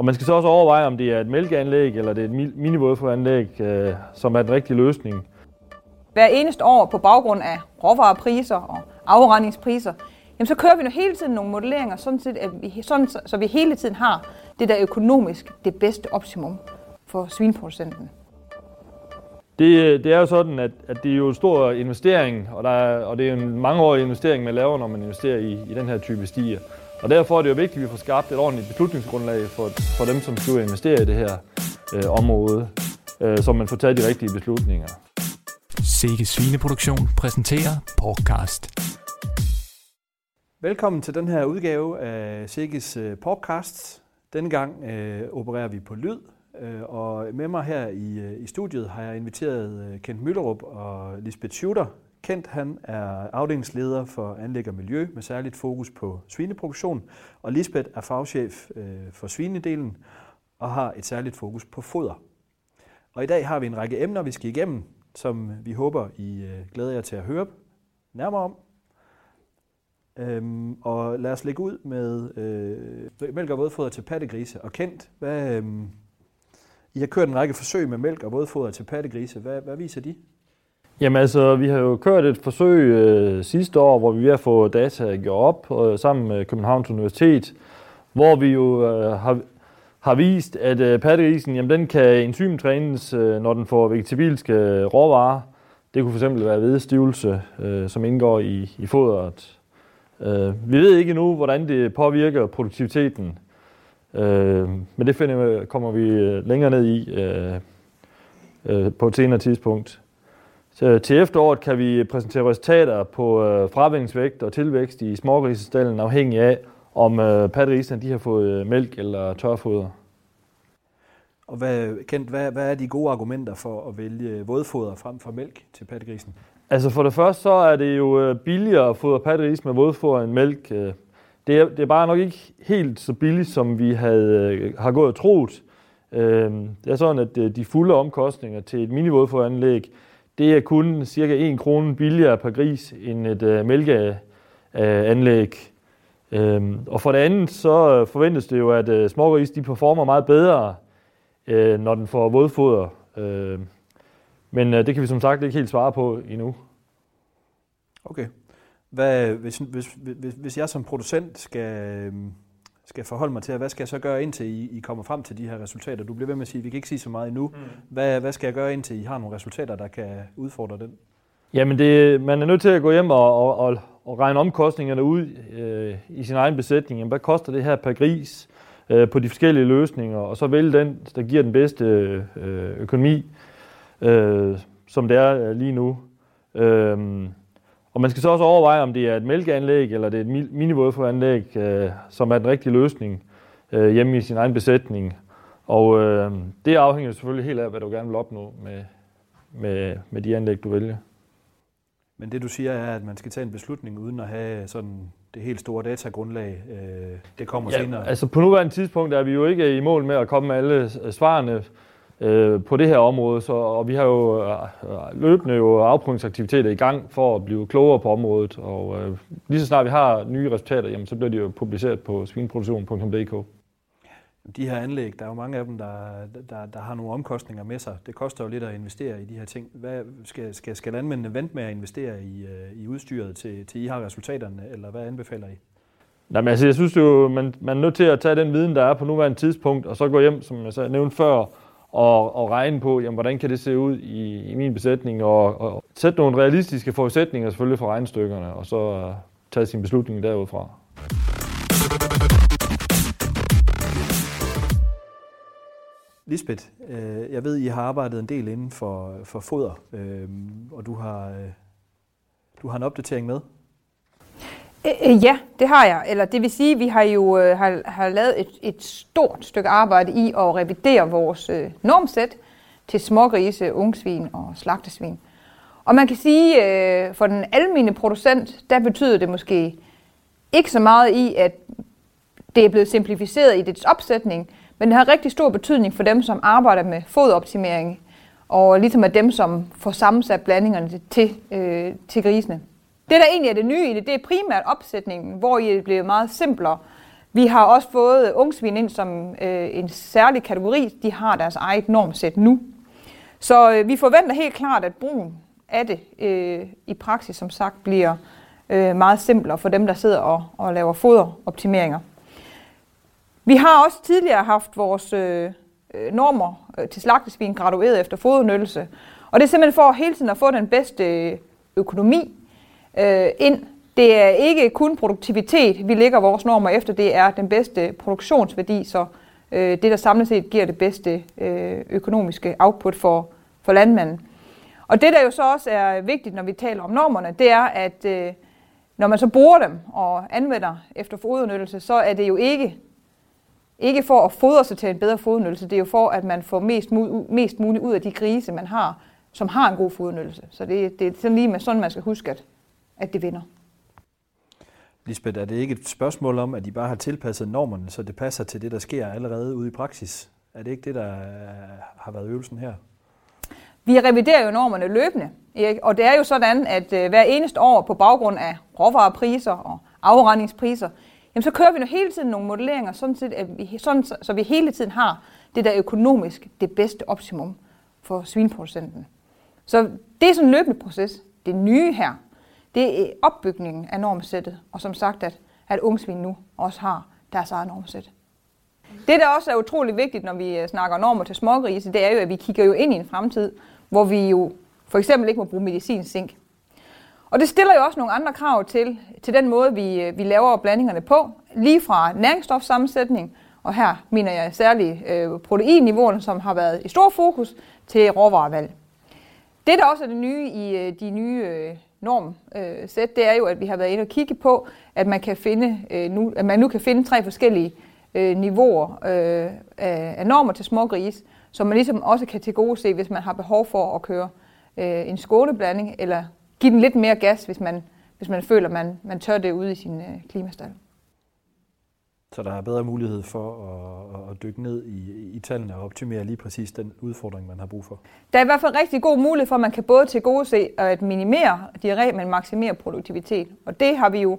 Og man skal så også overveje, om det er et mælkeanlæg eller det er et minivådforanlæg, øh, som er den rigtige løsning. Hver eneste år på baggrund af råvarepriser og afregningspriser, jamen så kører vi nu hele tiden nogle modelleringer, sådan, set, at vi, sådan, så vi hele tiden har det der økonomisk det bedste optimum for svinproducenten. Det, det er jo sådan, at, at det er jo en stor investering, og, der er, og det er en mangeårig investering, man laver, når man investerer i, i den her type stier. Og derfor er det jo vigtigt, at vi får skabt et ordentligt beslutningsgrundlag for, for dem, som skal investere i det her øh, område, øh, så man får taget de rigtige beslutninger. Sikke Svineproduktion præsenterer podcast. Velkommen til den her udgave af Sikkes øh, podcast. Denne gang øh, opererer vi på lyd, øh, og med mig her i, øh, i studiet har jeg inviteret øh, Kent Møllerup og Lisbeth Schutter. Kent han er afdelingsleder for anlæg og miljø med særligt fokus på svineproduktion, og Lisbeth er fagchef øh, for svinedelen og har et særligt fokus på foder. Og i dag har vi en række emner, vi skal igennem, som vi håber, I øh, glæder jer til at høre nærmere om. Øhm, og lad os lægge ud med øh, mælk og vådfoder til pattegrise. Og Kent, hvad, øh, I har kørt en række forsøg med mælk og vådfoder til pattegrise. Hvad, hvad viser de? Jamen altså, vi har jo kørt et forsøg øh, sidste år, hvor vi har fået data gjort op øh, sammen med Københavns Universitet, hvor vi jo øh, har, har vist, at øh, pattegrisen, jamen den kan enzymtrænes, øh, når den får vegetabilske øh, råvarer. Det kunne fx være hvedestivelse, øh, som indgår i, i fodret. Øh, vi ved ikke endnu, hvordan det påvirker produktiviteten, øh, men det finder, kommer vi øh, længere ned i øh, øh, på et senere tidspunkt. Så til efteråret kan vi præsentere resultater på øh, fravændingsvægt og tilvækst i smågrisestallen, afhængig af, om øh, pattegriserne de har fået mælk eller tørfoder. Og hvad, Kent, hvad, hvad er de gode argumenter for at vælge vådfoder frem for mælk til pattegrisen? Altså for det første, så er det jo øh, billigere at fodre pattegris med vådfoder end mælk. Øh. Det er, det er bare nok ikke helt så billigt, som vi havde, øh, har gået og troet. Det er sådan, at de fulde omkostninger til et minivådfoderanlæg, det er kun cirka 1 krone billigere per gris end et øh, mælkeanlæg. Øhm, og for det andet, så øh, forventes det jo, at øh, smågris de performer meget bedre, når den får vådfoder. Øhm, men øh, det kan vi som sagt ikke helt svare på endnu. Okay. Hvad, hvis, hvis, hvis, hvis jeg som producent skal, øhm, skal forholde mig til, hvad skal jeg så gøre indtil I, I kommer frem til de her resultater? Du bliver ved med at sige, at vi kan ikke sige så meget endnu. Mm. Hvad, hvad skal jeg gøre indtil I har nogle resultater, der kan udfordre den? Jamen, det, man er nødt til at gå hjem og, og, og, og regne omkostningerne ud øh, i sin egen besætning. Jamen, hvad koster det her per gris øh, på de forskellige løsninger? Og så vælge den, der giver den bedste øh, økonomi øh, som det er lige nu. Øh, og man skal så også overveje, om det er et mælkeanlæg eller det er et minivådforanlæg, øh, som er den rigtige løsning øh, hjemme i sin egen besætning. Og øh, det afhænger selvfølgelig helt af, hvad du gerne vil opnå med, med, med de anlæg, du vælger. Men det du siger er, at man skal tage en beslutning uden at have sådan det helt store datagrundlag. Øh, det kommer ja, senere. Altså på nuværende tidspunkt er vi jo ikke i mål med at komme med alle svarene øh, på det her område, så, og vi har jo øh, løbende jo afprøvningsaktiviteter i gang for at blive klogere på området, og øh, lige så snart vi har nye resultater, jamen, så bliver de jo publiceret på svinproduktion.dk. De her anlæg, der er jo mange af dem, der, der, der har nogle omkostninger med sig. Det koster jo lidt at investere i de her ting. Hvad, skal, skal, skal landmændene vente med at investere i, øh, i udstyret, til, til I har resultaterne, eller hvad anbefaler I? Jamen, altså, jeg synes jo, man, man er nødt til at tage den viden, der er på nuværende tidspunkt, og så gå hjem, som jeg nævnte før, og, og regne på, jamen, hvordan kan det se ud i, i min besætning, og, og sætte nogle realistiske forudsætninger selvfølgelig for regnestykkerne, og så uh, tage sin beslutning derudfra. Lisbeth, øh, jeg ved, I har arbejdet en del inden for, for foder, øh, og du har, øh, du har en opdatering med. Øh, øh, ja, det har jeg. Eller det vil sige, at vi har jo øh, har, har lavet et, et stort stykke arbejde i at revidere vores øh, normsæt til smågrise, ungsvin og slagtesvin. Og man kan sige, øh, for den almindelige producent, der betyder det måske ikke så meget i, at det er blevet simplificeret i dets opsætning, men det har rigtig stor betydning for dem, som arbejder med fodoptimering, og ligesom er dem, som får sammensat blandingerne til, øh, til grisene. Det, der egentlig er det nye i det, det er primært opsætningen, hvor I er blevet meget simplere Vi har også fået ungsvin ind som øh, en særlig kategori. De har deres eget normsæt nu. Så øh, vi forventer helt klart, at brugen af det øh, i praksis, som sagt, bliver øh, meget simplere for dem, der sidder og, og laver foderoptimeringer. Vi har også tidligere haft vores øh, øh normer øh, til slagtesvin gradueret efter fodernyttelse, og det er simpelthen for hele tiden at få den bedste øh, økonomi øh, ind. Det er ikke kun produktivitet, vi lægger vores normer efter, det er den bedste produktionsværdi, så øh, det, der samlet set giver det bedste øh, økonomiske output for, for landmanden. Og det, der jo så også er vigtigt, når vi taler om normerne, det er, at øh, når man så bruger dem og anvender efter fodudnyttelse, så er det jo ikke, ikke for at fodre sig til en bedre fodernødelse, det er jo for, at man får mest, mest muligt ud af de grise, man har, som har en god fodernødelse. Så det, det er sådan lige med sådan, man skal huske, at, at det vinder. Lisbeth, er det ikke et spørgsmål om, at de bare har tilpasset normerne, så det passer til det, der sker allerede ude i praksis? Er det ikke det, der har været øvelsen her? Vi reviderer jo normerne løbende, ikke? og det er jo sådan, at øh, hver eneste år på baggrund af råvarepriser og afregningspriser, jamen så kører vi nu hele tiden nogle modelleringer, sådan set, at vi, sådan, så vi hele tiden har det der økonomisk det bedste optimum for svinproducenten. Så det er sådan en løbende proces. Det nye her, det er opbygningen af normsættet, og som sagt, at, at ungsvin nu også har deres eget normsæt. Det, der også er utrolig vigtigt, når vi øh, snakker normer til smågrise, det er jo, at vi kigger jo ind i en fremtid, hvor vi jo for eksempel ikke må bruge medicinzink. Og det stiller jo også nogle andre krav til, til den måde, vi, øh, vi laver blandingerne på. Lige fra næringsstofsammensætning, og her mener jeg særligt øh, proteinniveauerne, som har været i stor fokus, til råvarevalg. Det, der også er det nye i øh, de nye øh, normsæt, øh, det er jo, at vi har været inde og kigge på, at man, kan finde, øh, nu, at man nu kan finde tre forskellige øh, niveauer øh, af normer til smågris, som man ligesom også kan tilgodese, se, hvis man har behov for at køre øh, en skåneblanding, eller give den lidt mere gas, hvis man, hvis man føler, at man, man tør det ude i sin øh, klimastal. Så der er bedre mulighed for at, at dykke ned i, i tallene og optimere lige præcis den udfordring, man har brug for? Der er i hvert fald rigtig god mulighed for, at man kan både til gode se at minimere diarré, men maksimere produktivitet. Og det har vi jo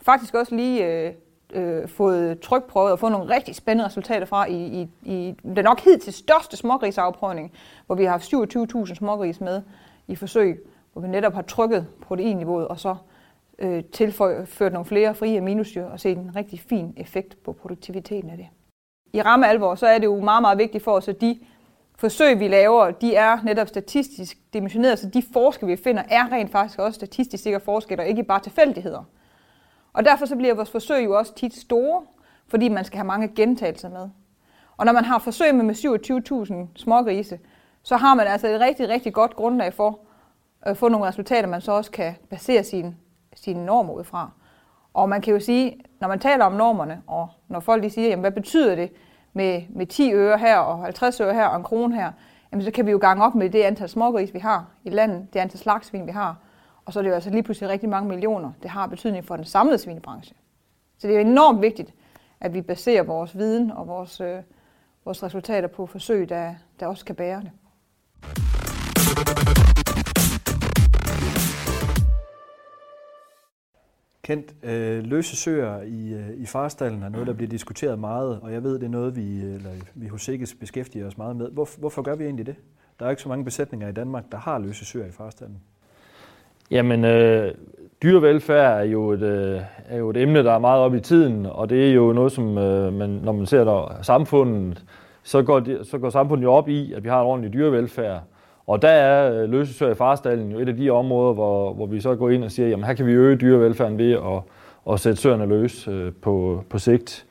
faktisk også lige øh, øh, fået trykprøvet og fået nogle rigtig spændende resultater fra i, i, i den nok hed til største smågrisafprøvning, hvor vi har haft 27.000 smågris med i forsøg, hvor vi netop har trykket proteinniveauet og så øh, tilført nogle flere frie aminosyre og set en rigtig fin effekt på produktiviteten af det. I ramme alvor, så er det jo meget, meget vigtigt for os, at de forsøg, vi laver, de er netop statistisk dimensioneret, så de forskelle, vi finder, er rent faktisk også statistisk sikre forskelle, og ikke bare tilfældigheder. Og derfor så bliver vores forsøg jo også tit store, fordi man skal have mange gentagelser med. Og når man har forsøg med, med 27.000 smågrise, så har man altså et rigtig, rigtig godt grundlag for at få nogle resultater, man så også kan basere sine, sine normer ud fra. Og man kan jo sige, når man taler om normerne, og når folk de siger, jamen, hvad betyder det med, med 10 øre her, og 50 øre her, og en krone her, jamen, så kan vi jo gange op med det antal smågris, vi har i landet, det antal slagsvin, vi har, og så er det jo altså lige pludselig rigtig mange millioner. Det har betydning for den samlede svinebranche. Så det er enormt vigtigt, at vi baserer vores viden og vores, øh, vores resultater på forsøg, der, der også kan bære det. Kendt øh, løse søer i, øh, i farstallen er noget, der bliver diskuteret meget, og jeg ved, det er noget, vi, eller, vi hos Sikkes beskæftiger os meget med. Hvor, hvorfor gør vi egentlig det? Der er ikke så mange besætninger i Danmark, der har løse søer i farstallen. Jamen, øh, dyrevelfærd er jo, et, øh, er jo et emne, der er meget op i tiden, og det er jo noget, som øh, man, når man ser der samfundet, så går, det, så går samfundet jo op i, at vi har en ordentlig dyrevelfærd. Og der er øh, løsesøger i farestallen jo et af de områder, hvor, hvor vi så går ind og siger, jamen her kan vi øge dyrevelfærden ved at, at sætte søerne løs øh, på, på sigt.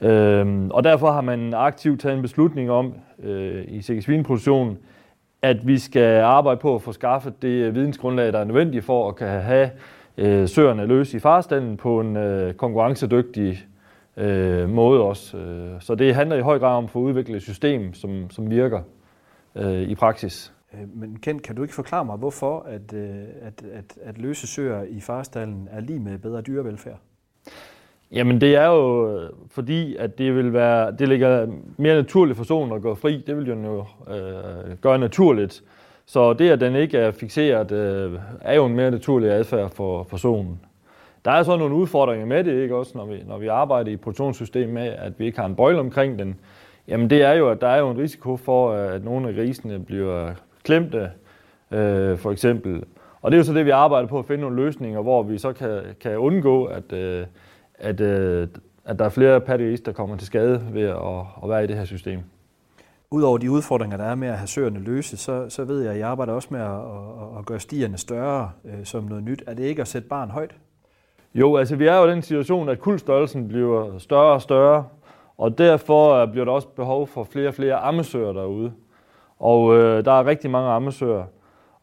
Øhm, og derfor har man aktivt taget en beslutning om øh, i svineproduktionen, at vi skal arbejde på at få skaffet det øh, vidensgrundlag, der er nødvendigt for at kan have øh, søerne løs i farestallen på en øh, konkurrencedygtig øh, måde også. Øh, så det handler i høj grad om at få udviklet et system, som, som virker øh, i praksis. Øh, men Kent, kan du ikke forklare mig, hvorfor at, øh, at, at, at løse søer i farestallen er lige med bedre dyrevelfærd? Jamen det er jo øh, fordi, at det vil være, det ligger mere naturligt for solen at gå fri. Det vil jo øh, gøre naturligt. Så det, at den ikke er fixeret, øh, er jo en mere naturlig adfærd for, for solen. der er så nogle udfordringer med det, ikke også, når vi, når vi arbejder i produktionssystemet med, at vi ikke har en bøjle omkring den. Jamen det er jo, at der er jo en risiko for, at nogle af grisene bliver klemte, øh, for eksempel. Og det er jo så det, vi arbejder på at finde nogle løsninger, hvor vi så kan, kan undgå, at, øh, at, øh, at der er flere pattegrise, der kommer til skade ved at, at være i det her system. Udover de udfordringer, der er med at have søerne løse, så, så ved jeg, at jeg arbejder også med at, at, at gøre stierne større øh, som noget nyt. Er det ikke at sætte barn højt? Jo, altså vi er jo i den situation, at kuldstørrelsen bliver større og større, og derfor bliver der også behov for flere og flere ammesøer derude. Og øh, der er rigtig mange ammesøer.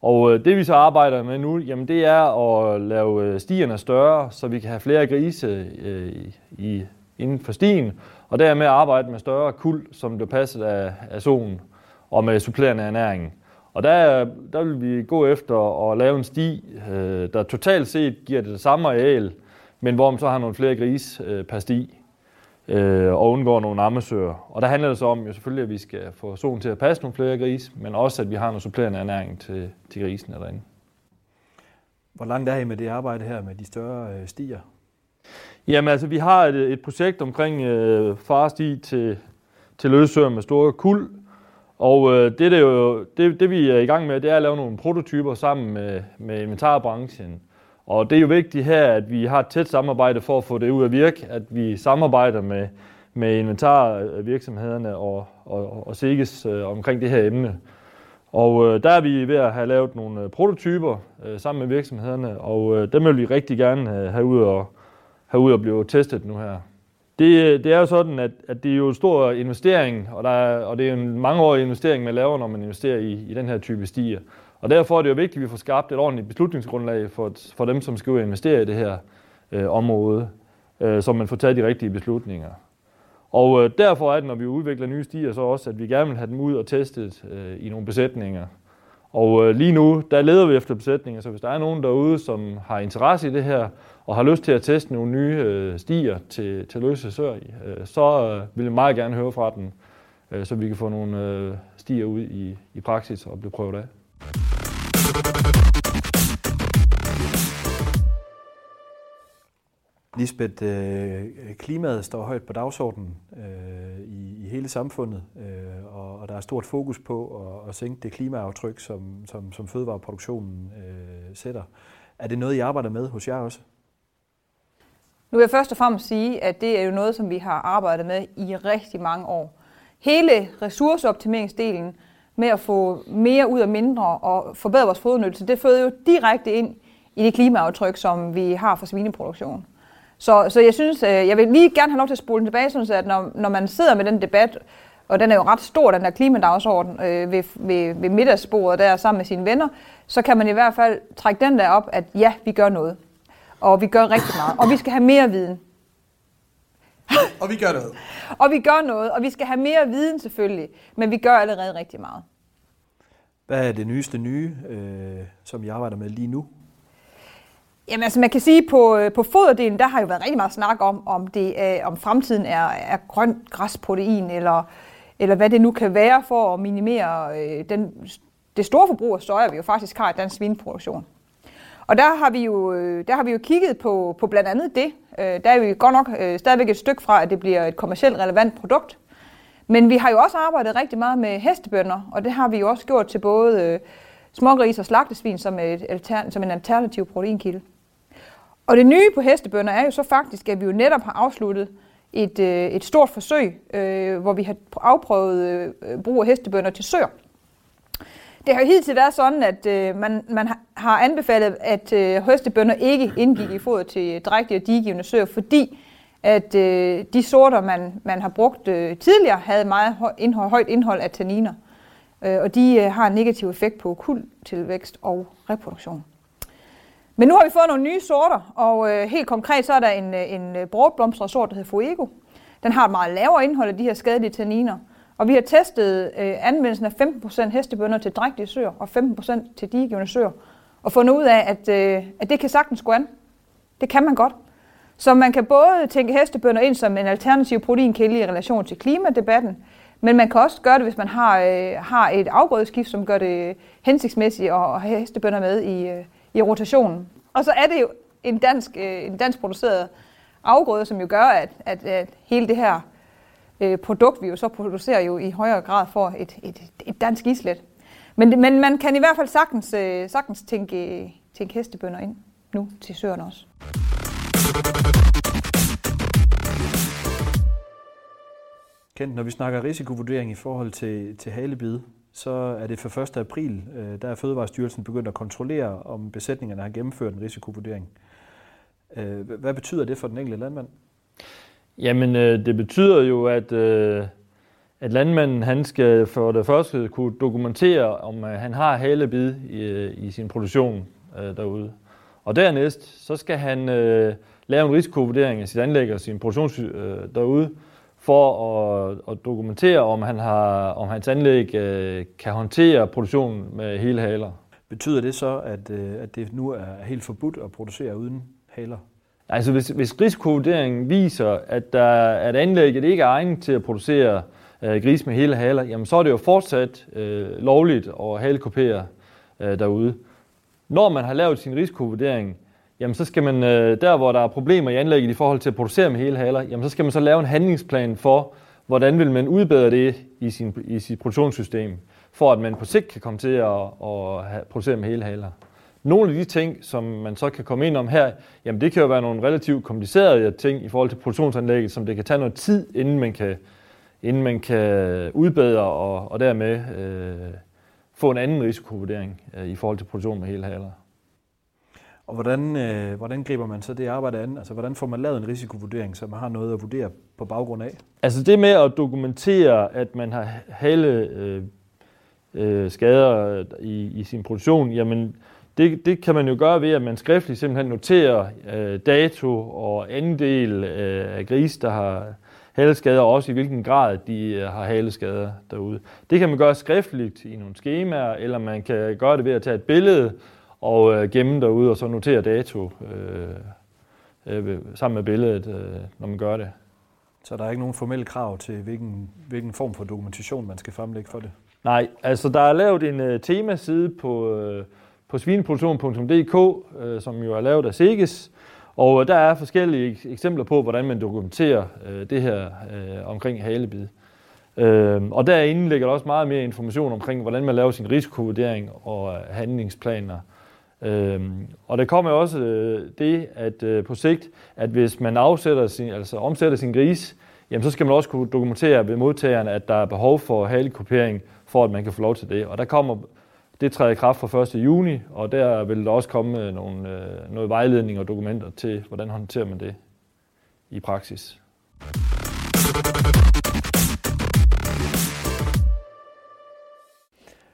Og øh, det vi så arbejder med nu, jamen det er at lave øh, stierne større, så vi kan have flere grise øh, i, inden for stien, og dermed arbejde med større kuld, som bliver passet af, af solen og med supplerende ernæring. Og der, der vil vi gå efter at lave en sti, øh, der totalt set giver det samme areal, men hvor man så har nogle flere grise øh, per sti øh, og undgår nogle ammesøer. Og der handler det så om jo selvfølgelig, at vi skal få solen til at passe nogle flere gris, men også at vi har noget supplerende ernæring til, til grisene derinde. Hvor langt er I med det arbejde her med de større øh, stier? Jamen altså, vi har et, et projekt omkring øh, farsti til, til løsøer med store kuld, og øh, det, det, jo, det, det vi er i gang med, det er at lave nogle prototyper sammen med, med inventarbranchen. Og det er jo vigtigt her, at vi har et tæt samarbejde for at få det ud at virke, at vi samarbejder med, med inventarvirksomhederne og, og, og SIGES øh, omkring det her emne. Og øh, der er vi ved at have lavet nogle øh, prototyper øh, sammen med virksomhederne, og øh, dem vil vi rigtig gerne have, have ud og, have ud og blive testet nu her. Det, øh, det er jo sådan, at, at det er jo en stor investering, og, der er, og det er en mangeårig investering, man laver, når man investerer i, i den her type stier. Og derfor er det jo vigtigt, at vi får skabt et ordentligt beslutningsgrundlag for, for dem, som skal ud og investere i det her øh, område, øh, så man får taget de rigtige beslutninger. Og øh, derfor er det, når vi udvikler nye stier, så også, at vi gerne vil have dem ud og testet øh, i nogle besætninger. Og øh, lige nu, der leder vi efter besætninger, så hvis der er nogen derude, som har interesse i det her, og har lyst til at teste nogle nye øh, stier til, til løse sør, øh, så øh, vil jeg meget gerne høre fra den, øh, så vi kan få nogle øh, stier ud i, i praksis og blive prøvet af. Lisbeth, øh, klimaet står højt på dagsordenen øh, i, i hele samfundet, øh, og, og der er stort fokus på at, at sænke det klimaaftryk, som, som, som fødevareproduktionen øh, sætter. Er det noget, I arbejder med hos jer også? Nu vil jeg først og fremmest sige, at det er jo noget, som vi har arbejdet med i rigtig mange år. Hele ressourceoptimeringsdelen med at få mere ud af mindre og forbedre vores fodnyttelse, det føder jo direkte ind i det klimaaftryk, som vi har for svineproduktion. Så, så jeg synes, øh, jeg vil lige gerne have lov til at spole tilbage, sådan at når, når man sidder med den debat, og den er jo ret stor, den der klimadagsorden, øh, ved, ved, ved middagsbordet der sammen med sine venner, så kan man i hvert fald trække den der op, at ja, vi gør noget. Og vi gør rigtig meget. Og vi skal have mere viden. og vi gør noget. og vi gør noget, og vi skal have mere viden selvfølgelig, men vi gør allerede rigtig meget. Hvad er det nyeste nye, øh, som I arbejder med lige nu? Jamen altså man kan sige, på, øh, på foderdelen, der har jo været rigtig meget snak om, om, det, øh, om fremtiden er, er grønt græsprotein, eller, eller hvad det nu kan være for at minimere øh, den, det store forbrug af soja, vi jo faktisk har i dansk svineproduktion. Og der har vi jo, øh, der har vi jo kigget på, på blandt andet det. Øh, der er vi godt nok øh, stadigvæk et stykke fra, at det bliver et kommercielt relevant produkt. Men vi har jo også arbejdet rigtig meget med hestebønder, og det har vi jo også gjort til både øh, smågris og slagtesvin som, et, som en alternativ proteinkilde. Og det nye på hestebønder er jo så faktisk, at vi jo netop har afsluttet et, øh, et stort forsøg, øh, hvor vi har afprøvet øh, brug af hestebønder til søer. Det har jo hidtil været sådan, at øh, man, man har anbefalet, at øh, hestebønder ikke indgik i foder til drægtige og digivende søer, fordi at øh, de sorter, man, man har brugt øh, tidligere, havde meget høj indhold, højt indhold af tanniner. Øh, og de øh, har en negativ effekt på kuldtilvækst og reproduktion. Men nu har vi fået nogle nye sorter, og øh, helt konkret så er der en, øh, en øh, sort, der hedder Fuego. Den har et meget lavere indhold af de her skadelige tanniner, og vi har testet øh, anvendelsen af 15% hestebønder til drægtige søer og 15% til digegivende søer, og fundet ud af, at, øh, at det kan sagtens gå an. Det kan man godt. Så man kan både tænke hestebønder ind som en alternativ proteinkilde i relation til klimadebatten, men man kan også gøre det, hvis man har, øh, har et afgrødeskift, som gør det øh, hensigtsmæssigt at have hestebønder med i, øh, i rotationen. Og så er det jo en, dansk, øh, en dansk produceret afgrøde, som jo gør, at, at, at hele det her øh, produkt, vi jo så producerer, jo i højere grad får et, et, et dansk islet. Men, men man kan i hvert fald sagtens, øh, sagtens tænke, tænke hestebønder ind nu til søerne også. Kent, når vi snakker risikovurdering i forhold til, til halebid, så er det for 1. april, øh, der er Fødevarestyrelsen begyndt at kontrollere, om besætningerne har gennemført en risikovurdering. Øh, hvad betyder det for den enkelte landmand? Jamen, øh, det betyder jo, at, øh, at landmanden han skal for det første kunne dokumentere, om øh, han har halebid i, øh, i sin produktion øh, derude. Og dernæst, så skal han øh, lave en risikovurdering af sit anlæg og sin produktion øh, derude, for at, at dokumentere, om, han har, om hans anlæg øh, kan håndtere produktionen med hele haler. Betyder det så, at, øh, at det nu er helt forbudt at producere uden haler? Altså hvis, hvis risikovurderingen viser, at, der, at anlægget ikke er egnet til at producere øh, gris med hele haler, jamen så er det jo fortsat øh, lovligt at halekopere øh, derude. Når man har lavet sin risikovurdering, jamen så skal man, øh, der hvor der er problemer i anlægget i forhold til at producere med hele haler, jamen så skal man så lave en handlingsplan for, hvordan vil man udbedre det i, sin, i sit produktionssystem, for at man på sigt kan komme til at, at producere med hele haler. Nogle af de ting, som man så kan komme ind om her, jamen det kan jo være nogle relativt komplicerede ting i forhold til produktionsanlægget, som det kan tage noget tid, inden man kan, inden man kan udbedre og, og dermed øh, få en anden risikovurdering øh, i forhold til produktion med hele haler. Og hvordan, øh, hvordan griber man så det arbejde an? Altså, hvordan får man lavet en risikovurdering, så man har noget at vurdere på baggrund af? Altså det med at dokumentere, at man har hale øh, øh, skader øh, i, i sin produktion, jamen det, det kan man jo gøre ved, at man skriftligt simpelthen noterer øh, dato og andel øh, af gris, der har haleskader, og også i hvilken grad de øh, har haleskader derude. Det kan man gøre skriftligt i nogle skemaer, eller man kan gøre det ved at tage et billede og øh, gemme derude, og så notere dato øh, øh, sammen med billedet, øh, når man gør det. Så der er ikke nogen formelle krav til, hvilken, hvilken form for dokumentation, man skal fremlægge for det? Nej, altså der er lavet en øh, temaside på, øh, på svineproduktion.dk, øh, som jo er lavet af SEGES, og der er forskellige eksempler på, hvordan man dokumenterer øh, det her øh, omkring halebid. Øh, og derinde ligger der også meget mere information omkring, hvordan man laver sin risikovurdering og øh, handlingsplaner. Øhm, og der kommer også øh, det, at øh, på sigt, at hvis man afsætter sin, altså omsætter sin gris, jamen så skal man også kunne dokumentere ved modtageren, at der er behov for halekopering, for at man kan få lov til det. Og der kommer, det træder i kraft fra 1. juni, og der vil der også komme øh, nogle, øh, noget vejledning og dokumenter til, hvordan håndterer man det i praksis.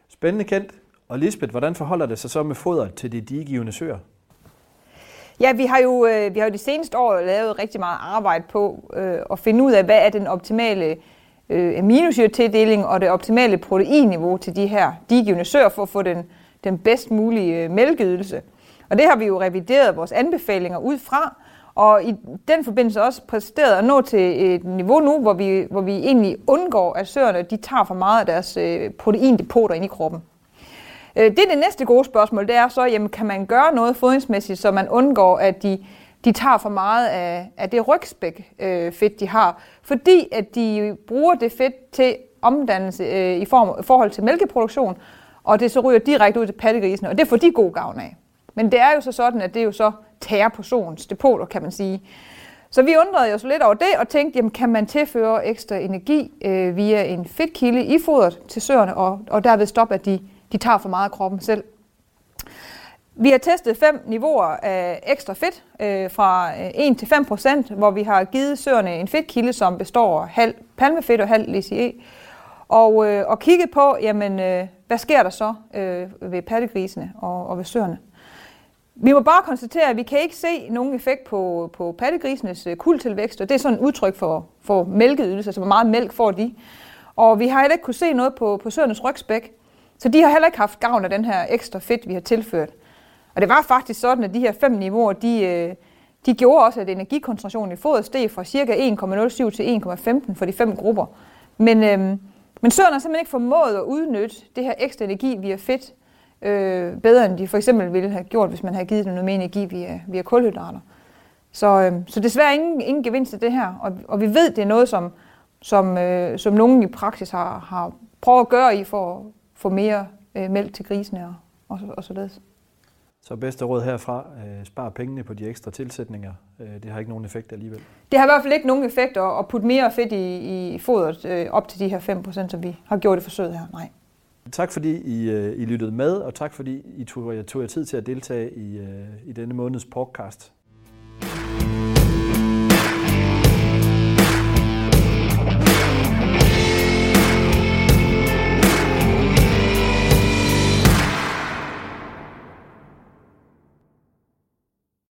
Spændende kendt. Og Lisbeth, hvordan forholder det sig så med foder til de digivende søer? Ja, vi har jo øh, vi har jo de seneste år lavet rigtig meget arbejde på øh, at finde ud af, hvad er den optimale øh, aminosyretildeling og det optimale proteinniveau til de her digivende søer for at få den, den bedst mulige øh, mælkeydelse. Og det har vi jo revideret vores anbefalinger ud fra, og i den forbindelse også præsteret at nå til et niveau nu, hvor vi, hvor vi egentlig undgår, at søerne de tager for meget af deres øh, proteindepoter ind i kroppen. Øh, det er det næste gode spørgsmål, det er så, jamen, kan man gøre noget fodringsmæssigt, så man undgår, at de, de tager for meget af, af det rygspæk øh, fedt, de har, fordi at de bruger det fedt til omdannelse øh, i, form, i forhold til mælkeproduktion, og det så ryger direkte ud til pattegrisene, og det får de god gavn af. Men det er jo så sådan, at det er jo så tærer på solens depoter, kan man sige. Så vi undrede os lidt over det og tænkte, jamen, kan man tilføre ekstra energi øh, via en fedtkilde i fodret til søerne, og, og derved stoppe, at de de tager for meget af kroppen selv. Vi har testet fem niveauer af ekstra fedt øh, fra øh, 1 til 5 procent, hvor vi har givet søerne en fedtkilde, som består af halv palmefedt og halv LCE. E. Og, øh, og kigget på, jamen, øh, hvad sker der så øh, ved pattegrisene og, og ved søerne. Vi må bare konstatere, at vi kan ikke se nogen effekt på, på pattegrisenes øh, kuldtilvækst, og det er sådan et udtryk for, for mælkeydelse, altså hvor meget mælk får de. Og vi har heller ikke kunne se noget på, på søernes rygspæk. Så de har heller ikke haft gavn af den her ekstra fedt, vi har tilført. Og det var faktisk sådan, at de her fem niveauer, de, øh, de gjorde også, at energikoncentrationen i fodret steg fra ca. 1,07 til 1,15 for de fem grupper. Men, øhm, men søren har simpelthen ikke formået at udnytte det her ekstra energi via fedt øh, bedre end de for eksempel ville have gjort, hvis man havde givet dem noget mere energi via, via kulhydrater. Så, øh, så desværre ingen, ingen gevinst af det her, og, og vi ved, det er noget, som, som, øh, som nogen i praksis har, har prøvet at gøre i for få mere øh, mælk til grisene og, og, og således. Så bedste råd herfra, øh, spar pengene på de ekstra tilsætninger. Øh, det har ikke nogen effekt alligevel. Det har i hvert fald ikke nogen effekt at, at putte mere fedt i, i fodret øh, op til de her 5%, som vi har gjort i forsøget her. Nej. Tak fordi I, øh, I lyttede med, og tak fordi I tog, tog jer tid til at deltage i, øh, i denne måneds podcast.